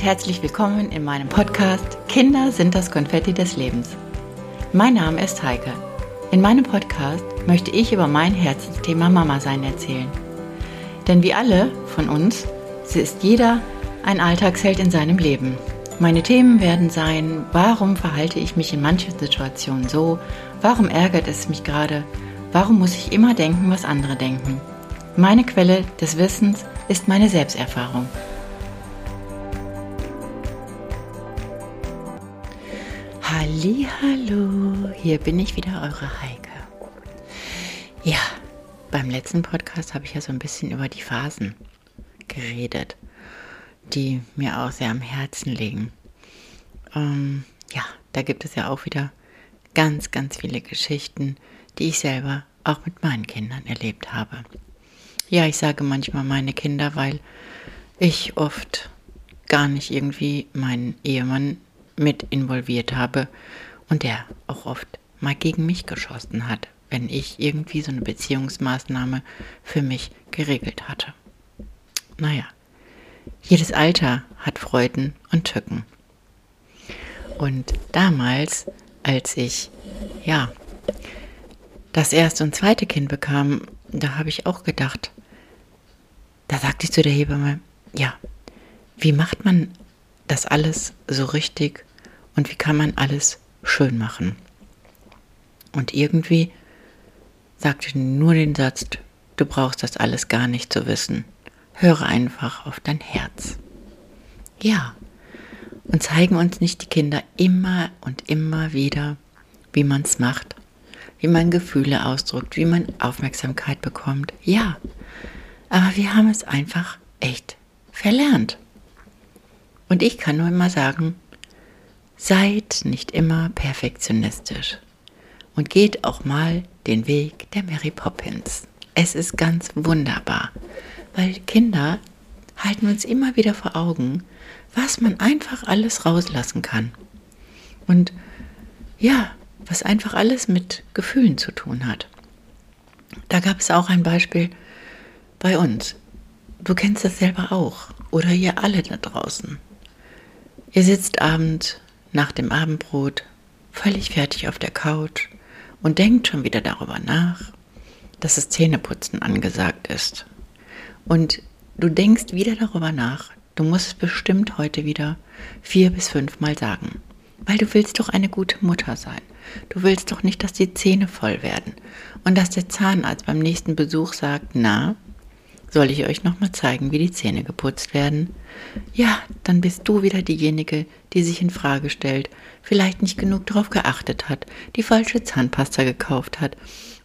und herzlich willkommen in meinem Podcast Kinder sind das Konfetti des Lebens. Mein Name ist Heike. In meinem Podcast möchte ich über mein Herzensthema Mama sein erzählen. Denn wie alle von uns, ist jeder ein Alltagsheld in seinem Leben. Meine Themen werden sein, warum verhalte ich mich in manchen Situationen so, warum ärgert es mich gerade, warum muss ich immer denken, was andere denken. Meine Quelle des Wissens ist meine Selbsterfahrung. Hallo, hier bin ich wieder, eure Heike. Ja, beim letzten Podcast habe ich ja so ein bisschen über die Phasen geredet, die mir auch sehr am Herzen liegen. Ähm, ja, da gibt es ja auch wieder ganz, ganz viele Geschichten, die ich selber auch mit meinen Kindern erlebt habe. Ja, ich sage manchmal meine Kinder, weil ich oft gar nicht irgendwie meinen Ehemann mit involviert habe und der auch oft mal gegen mich geschossen hat, wenn ich irgendwie so eine Beziehungsmaßnahme für mich geregelt hatte. Naja, jedes Alter hat Freuden und Tücken. Und damals, als ich, ja, das erste und zweite Kind bekam, da habe ich auch gedacht, da sagte ich zu der Hebamme, ja, wie macht man das alles so richtig und wie kann man alles schön machen? Und irgendwie sagte nur den Satz, du brauchst das alles gar nicht zu wissen. Höre einfach auf dein Herz. Ja, und zeigen uns nicht die Kinder immer und immer wieder, wie man es macht, wie man Gefühle ausdrückt, wie man Aufmerksamkeit bekommt. Ja, aber wir haben es einfach echt verlernt. Und ich kann nur immer sagen, seid nicht immer perfektionistisch und geht auch mal den Weg der Mary Poppins. Es ist ganz wunderbar, weil Kinder halten uns immer wieder vor Augen, was man einfach alles rauslassen kann. Und ja, was einfach alles mit Gefühlen zu tun hat. Da gab es auch ein Beispiel bei uns. Du kennst das selber auch oder ihr alle da draußen. Ihr sitzt abend nach dem Abendbrot völlig fertig auf der Couch und denkt schon wieder darüber nach, dass das Zähneputzen angesagt ist. Und du denkst wieder darüber nach, du musst es bestimmt heute wieder vier bis fünfmal sagen. Weil du willst doch eine gute Mutter sein. Du willst doch nicht, dass die Zähne voll werden. Und dass der Zahnarzt beim nächsten Besuch sagt, na, soll ich euch nochmal zeigen, wie die Zähne geputzt werden? Ja, dann bist du wieder diejenige, die sich in Frage stellt, vielleicht nicht genug darauf geachtet hat, die falsche Zahnpasta gekauft hat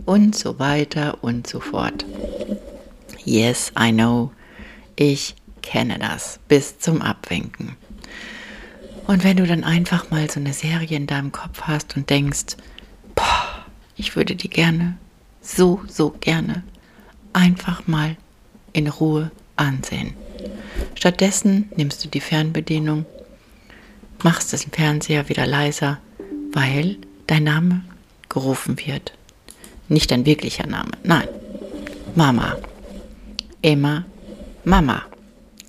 und so weiter und so fort. Yes, I know. Ich kenne das bis zum Abwinken. Und wenn du dann einfach mal so eine Serie in deinem Kopf hast und denkst, boah, ich würde die gerne, so, so gerne, einfach mal in Ruhe ansehen. Stattdessen nimmst du die Fernbedienung, machst den Fernseher wieder leiser, weil dein Name gerufen wird. Nicht dein wirklicher Name, nein. Mama. Emma, Mama.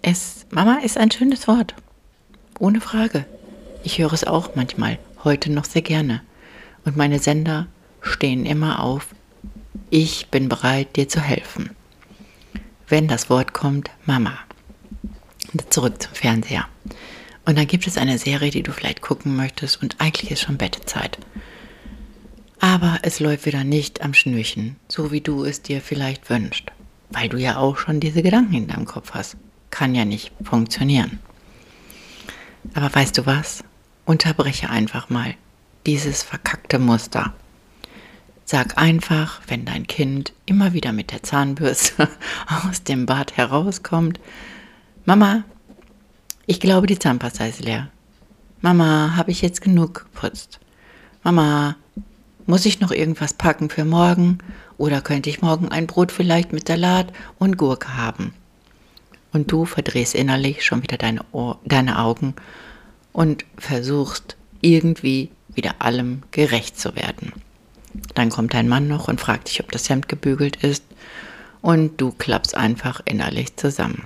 Es, Mama ist ein schönes Wort. Ohne Frage. Ich höre es auch manchmal, heute noch sehr gerne. Und meine Sender stehen immer auf. Ich bin bereit, dir zu helfen. Wenn das Wort kommt, Mama. Zurück zum Fernseher. Und dann gibt es eine Serie, die du vielleicht gucken möchtest und eigentlich ist schon Bettezeit. Aber es läuft wieder nicht am Schnürchen, so wie du es dir vielleicht wünschst, weil du ja auch schon diese Gedanken in deinem Kopf hast. Kann ja nicht funktionieren. Aber weißt du was? Unterbreche einfach mal dieses verkackte Muster. Sag einfach, wenn dein Kind immer wieder mit der Zahnbürste aus dem Bad herauskommt, Mama, ich glaube, die Zahnpasta ist leer. Mama, habe ich jetzt genug geputzt? Mama, muss ich noch irgendwas packen für morgen? Oder könnte ich morgen ein Brot vielleicht mit Salat und Gurke haben? und du verdrehst innerlich schon wieder deine, Ohr, deine Augen und versuchst irgendwie wieder allem gerecht zu werden. Dann kommt dein Mann noch und fragt dich, ob das Hemd gebügelt ist und du klappst einfach innerlich zusammen.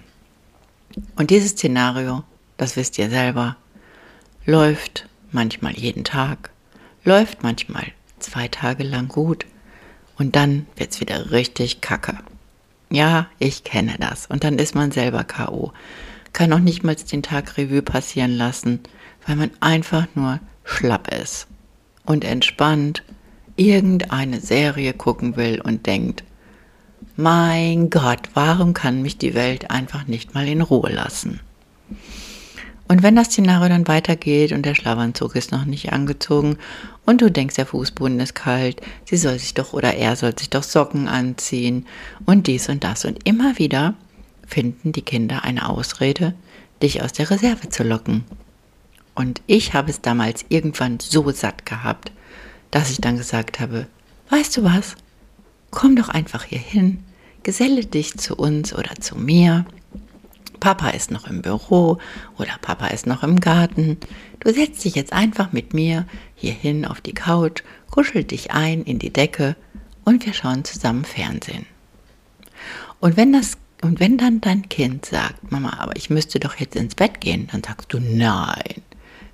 Und dieses Szenario, das wisst ihr selber, läuft manchmal jeden Tag, läuft manchmal zwei Tage lang gut und dann wird's wieder richtig kacke. Ja, ich kenne das. Und dann ist man selber K.O. Kann auch nicht mal den Tag Revue passieren lassen, weil man einfach nur schlapp ist und entspannt irgendeine Serie gucken will und denkt, mein Gott, warum kann mich die Welt einfach nicht mal in Ruhe lassen? Und wenn das Szenario dann weitergeht und der Schlafanzug ist noch nicht angezogen und du denkst, der Fußboden ist kalt, sie soll sich doch oder er soll sich doch Socken anziehen und dies und das und immer wieder finden die Kinder eine Ausrede, dich aus der Reserve zu locken. Und ich habe es damals irgendwann so satt gehabt, dass ich dann gesagt habe, weißt du was? Komm doch einfach hier hin, geselle dich zu uns oder zu mir. Papa ist noch im Büro oder Papa ist noch im Garten. Du setzt dich jetzt einfach mit mir hier hin auf die Couch, kuschel dich ein in die Decke und wir schauen zusammen Fernsehen. Und wenn das und wenn dann dein Kind sagt, Mama, aber ich müsste doch jetzt ins Bett gehen, dann sagst du nein.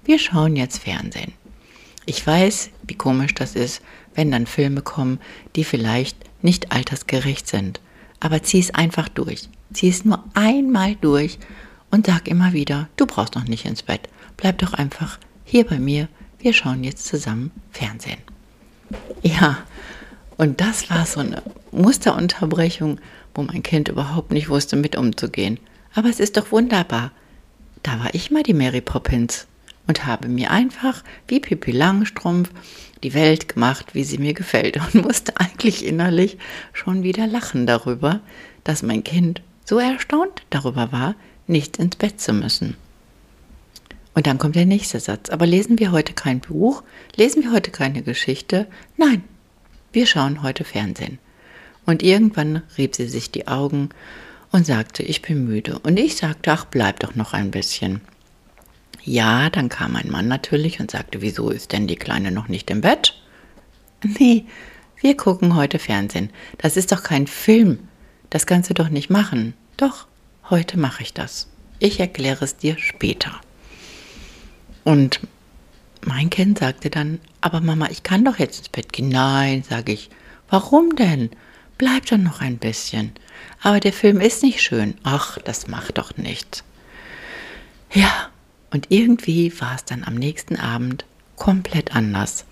Wir schauen jetzt Fernsehen. Ich weiß, wie komisch das ist, wenn dann Filme kommen, die vielleicht nicht altersgerecht sind. Aber zieh es einfach durch. Zieh es nur einmal durch und sag immer wieder, du brauchst noch nicht ins Bett. Bleib doch einfach hier bei mir. Wir schauen jetzt zusammen Fernsehen. Ja, und das war so eine Musterunterbrechung, wo mein Kind überhaupt nicht wusste, mit umzugehen. Aber es ist doch wunderbar. Da war ich mal die Mary Poppins und habe mir einfach wie Pippi Langstrumpf die Welt gemacht, wie sie mir gefällt und musste eigentlich innerlich schon wieder lachen darüber, dass mein Kind so erstaunt darüber war, nicht ins Bett zu müssen. Und dann kommt der nächste Satz. Aber lesen wir heute kein Buch? Lesen wir heute keine Geschichte? Nein, wir schauen heute Fernsehen. Und irgendwann rieb sie sich die Augen und sagte, ich bin müde. Und ich sagte, ach, bleib doch noch ein bisschen. Ja, dann kam mein Mann natürlich und sagte, wieso ist denn die Kleine noch nicht im Bett? Nee, wir gucken heute Fernsehen. Das ist doch kein Film. Das kannst du doch nicht machen. Doch, heute mache ich das. Ich erkläre es dir später. Und mein Kind sagte dann, aber Mama, ich kann doch jetzt ins Bett gehen. Nein, sage ich. Warum denn? Bleib doch noch ein bisschen. Aber der Film ist nicht schön. Ach, das macht doch nichts. Ja, und irgendwie war es dann am nächsten Abend komplett anders.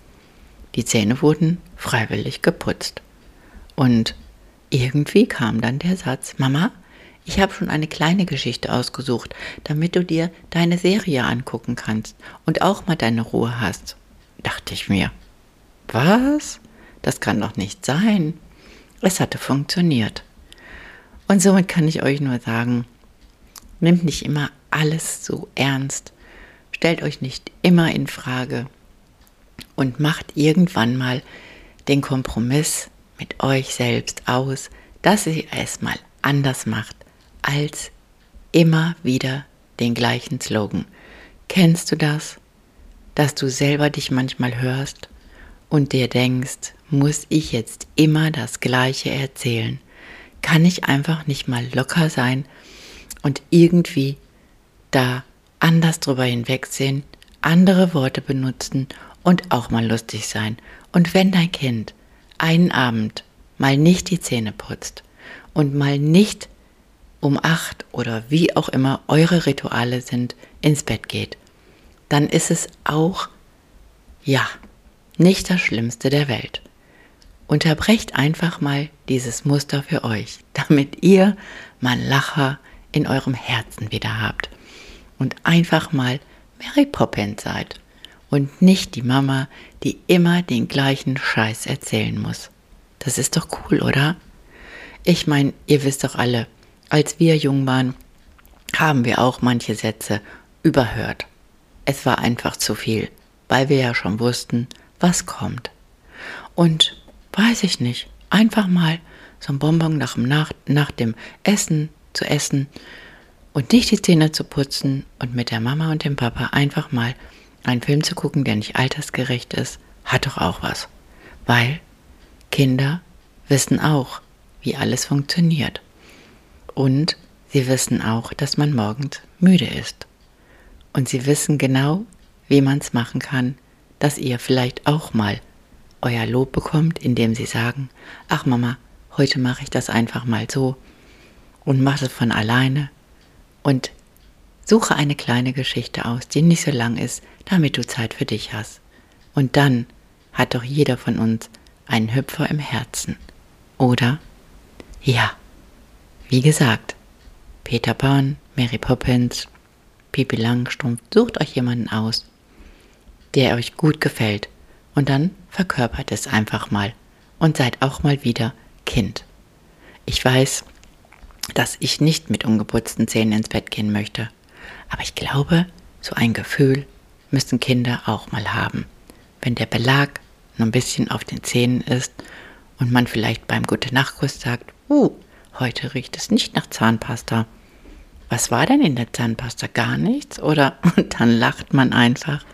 Die Zähne wurden freiwillig geputzt. Und irgendwie kam dann der Satz, Mama, ich habe schon eine kleine Geschichte ausgesucht, damit du dir deine Serie angucken kannst und auch mal deine Ruhe hast. Dachte ich mir. Was? Das kann doch nicht sein. Es hatte funktioniert. Und somit kann ich euch nur sagen, nehmt nicht immer alles so ernst. Stellt euch nicht immer in Frage und macht irgendwann mal den Kompromiss mit euch selbst aus, dass ihr es mal anders macht als immer wieder den gleichen Slogan. Kennst du das? Dass du selber dich manchmal hörst und dir denkst, muss ich jetzt immer das Gleiche erzählen? Kann ich einfach nicht mal locker sein und irgendwie da anders drüber hinwegsehen, andere Worte benutzen und auch mal lustig sein. Und wenn dein Kind einen Abend mal nicht die Zähne putzt und mal nicht um acht oder wie auch immer eure Rituale sind, ins Bett geht, dann ist es auch, ja, nicht das Schlimmste der Welt. Unterbrecht einfach mal dieses Muster für euch, damit ihr mal Lacher in eurem Herzen wieder habt und einfach mal Mary Poppins seid und nicht die Mama, die immer den gleichen Scheiß erzählen muss. Das ist doch cool, oder? Ich meine, ihr wisst doch alle, als wir jung waren, haben wir auch manche Sätze überhört. Es war einfach zu viel, weil wir ja schon wussten, was kommt. Und weiß ich nicht, einfach mal so ein Bonbon nach dem, nach, nach dem Essen zu essen und nicht die Zähne zu putzen und mit der Mama und dem Papa einfach mal einen Film zu gucken, der nicht altersgerecht ist, hat doch auch was. Weil Kinder wissen auch, wie alles funktioniert. Und sie wissen auch, dass man morgens müde ist. Und sie wissen genau, wie man es machen kann, dass ihr vielleicht auch mal euer Lob bekommt, indem sie sagen, ach Mama, heute mache ich das einfach mal so und mache es von alleine und suche eine kleine Geschichte aus, die nicht so lang ist, damit du Zeit für dich hast. Und dann hat doch jeder von uns einen Hüpfer im Herzen. Oder? Ja. Wie gesagt, Peter Pan, Mary Poppins, Pipi Langstrumpf, sucht euch jemanden aus, der euch gut gefällt und dann verkörpert es einfach mal und seid auch mal wieder Kind. Ich weiß, dass ich nicht mit ungeputzten Zähnen ins Bett gehen möchte, aber ich glaube, so ein Gefühl müssen Kinder auch mal haben. Wenn der Belag noch ein bisschen auf den Zähnen ist und man vielleicht beim Gute Nachtkuss sagt, uh, heute riecht es nicht nach Zahnpasta. Was war denn in der Zahnpasta? Gar nichts? Oder und dann lacht man einfach,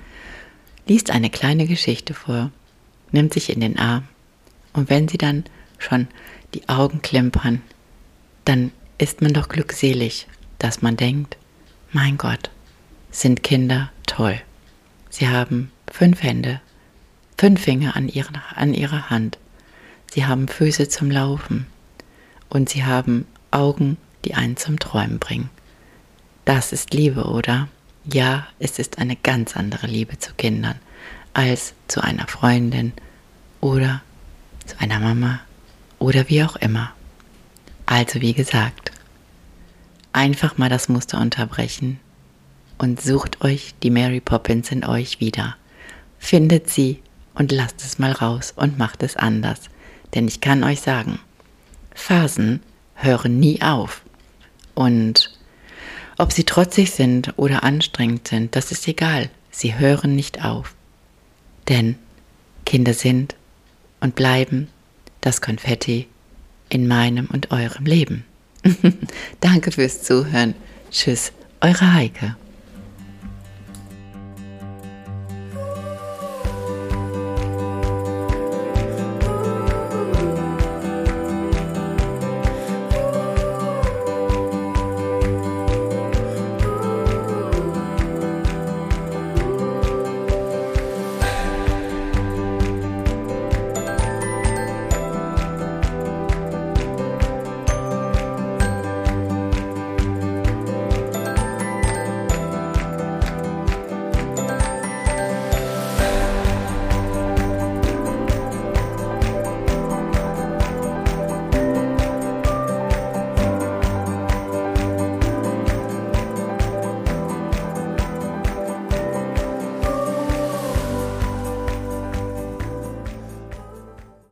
liest eine kleine Geschichte vor, nimmt sich in den Arm und wenn sie dann schon die Augen klimpern, dann ist man doch glückselig, dass man denkt, mein Gott, sind Kinder toll. Sie haben fünf Hände, fünf Finger an, ihren, an ihrer Hand. Sie haben Füße zum Laufen und sie haben Augen, die einen zum Träumen bringen. Das ist Liebe, oder? Ja, es ist eine ganz andere Liebe zu Kindern als zu einer Freundin oder zu einer Mama oder wie auch immer. Also wie gesagt, einfach mal das Muster unterbrechen und sucht euch die Mary Poppins in euch wieder. Findet sie und lasst es mal raus und macht es anders. Denn ich kann euch sagen, Phasen hören nie auf. Und ob sie trotzig sind oder anstrengend sind, das ist egal. Sie hören nicht auf. Denn Kinder sind und bleiben das Konfetti in meinem und eurem Leben. Danke fürs Zuhören. Tschüss, eure Heike.